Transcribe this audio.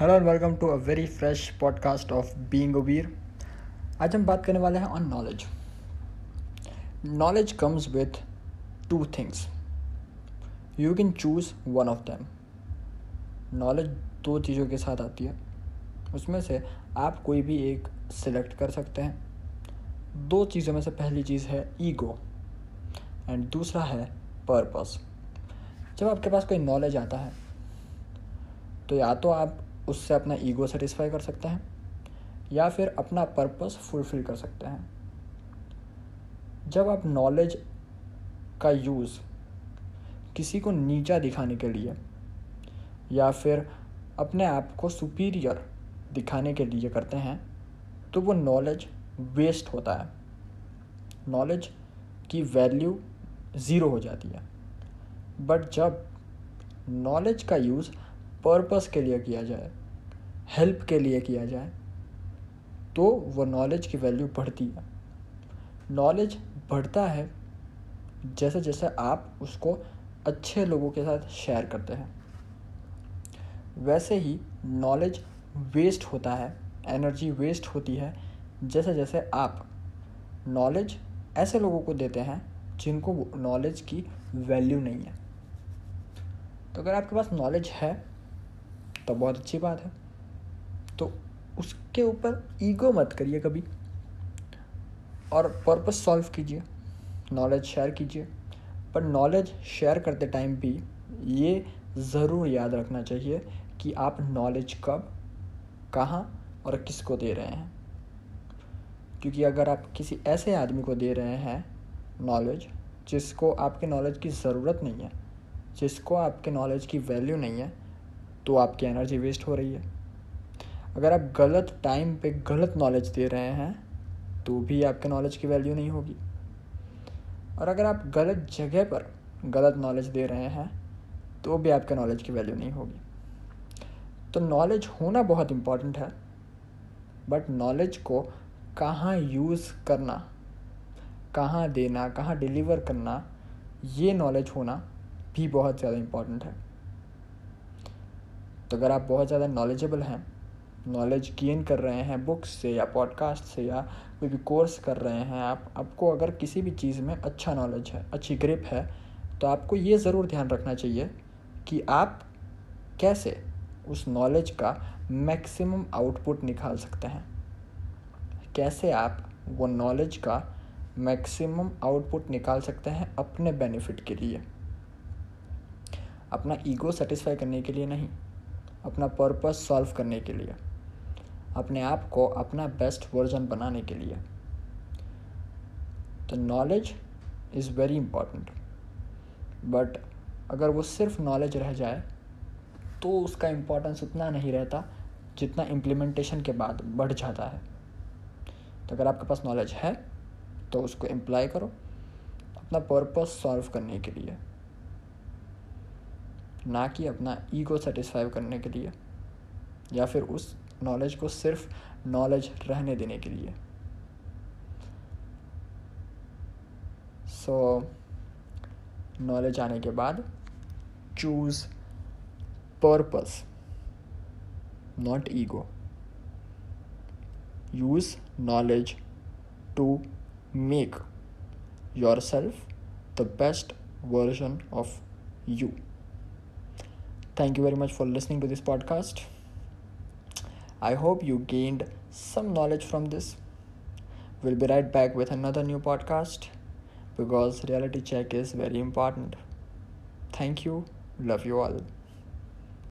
Hello and welcome to a very fresh podcast of being ओबीर आज हम बात करने वाले हैं on knowledge knowledge comes with two things you can choose one of them knowledge दो चीज़ों के साथ आती है. उसमें से आप कोई भी एक सिलेक्ट कर सकते हैं. दो चीज़ों में से पहली चीज़ है ईगो एंड दूसरा है पर्पस जब आपके पास कोई नॉलेज आता है तो या तो आप उससे अपना ईगो सेटिस्फाई कर सकते हैं, या फिर अपना पर्पस फुलफिल कर सकते हैं। जब आप नॉलेज का यूज़ किसी को नीचा दिखाने के लिए, या फिर अपने आप को सुपीरियर दिखाने के लिए करते हैं तो वो नॉलेज वेस्ट होता है। नॉलेज की वैल्यू ज़ीरो हो जाती है। बट जब नॉलेज का यूज़ पर्पस के लिए किया जाए हेल्प के लिए किया जाए तो वो नॉलेज की वैल्यू बढ़ती है। नॉलेज बढ़ता है जैसे जैसे आप उसको अच्छे लोगों के साथ शेयर करते हैं। वैसे ही नॉलेज वेस्ट होता है एनर्जी वेस्ट होती है जैसे जैसे आप नॉलेज ऐसे लोगों को देते हैं जिनको नॉलेज की वैल्यू नहीं है। तो अगर आपके पास नॉलेज है तो बहुत अच्छी बात है। तो उसके ऊपर ईगो मत करिए कभी। और पर्पस सॉल्व कीजिए नॉलेज शेयर कीजिए। पर नॉलेज शेयर करते टाइम भी ये ज़रूर याद रखना चाहिए कि आप नॉलेज कब, कहाँ और किसको दे रहे हैं। क्योंकि अगर आप किसी ऐसे आदमी को दे रहे हैं नॉलेज जिसको आपके नॉलेज की ज़रूरत नहीं है, जिसको आपके नॉलेज की वैल्यू नहीं है तो आपकी एनर्जी वेस्ट हो रही है। अगर आप गलत टाइम पे गलत नॉलेज दे रहे हैं तो भी आपके नॉलेज की वैल्यू नहीं होगी। और अगर आप गलत जगह पर गलत नॉलेज दे रहे हैं तो भी आपके नॉलेज की वैल्यू नहीं होगी। तो नॉलेज होना बहुत इंपॉर्टेंट है बट नॉलेज को कहाँ यूज़ करना, कहाँ देना, कहाँ डिलीवर करना, ये नॉलेज होना भी बहुत ज़्यादा इंपॉर्टेंट है। तो अगर आप बहुत ज़्यादा नॉलेजेबल हैं नॉलेज गेन कर रहे हैं बुक्स से या पॉडकास्ट से या कोई भी कोर्स कर रहे हैं आप, आपको अगर किसी भी चीज़ में अच्छा नॉलेज है, अच्छी ग्रिप है तो आपको ये ज़रूर ध्यान रखना चाहिए कि आप कैसे उस नॉलेज का मैक्सिमम आउटपुट निकाल सकते हैं। कैसे आप वो नॉलेज का मैक्सिमम आउटपुट निकाल सकते हैं अपने बेनिफिट के लिए। अपना ईगो सेटिस्फाई करने के लिए नहीं। अपना पर्पस सॉल्व करने के लिए, अपने आप को अपना बेस्ट वर्जन बनाने के लिए। तो knowledge is very important but अगर वो सिर्फ़ नॉलेज रह जाए तो उसका इम्पोर्टेंस उतना नहीं रहता जितना इम्प्लीमेंटेशन के बाद बढ़ जाता है। तो अगर आपके पास नॉलेज है तो उसको इम्प्लाई करो, अपना पर्पस सॉल्व करने के लिए। ना कि अपना ईगो सेटिस्फाई करने के लिए, या फिर उस नॉलेज को सिर्फ़ नॉलेज रहने देने के लिए। सो नॉलेज आने के बाद choose purpose not ego use knowledge to make yourself the best version of Thank you very much for listening to this podcast. I hope you gained some knowledge from this. We'll be right back with another new podcast because reality check is very important. Thank you. Love you all.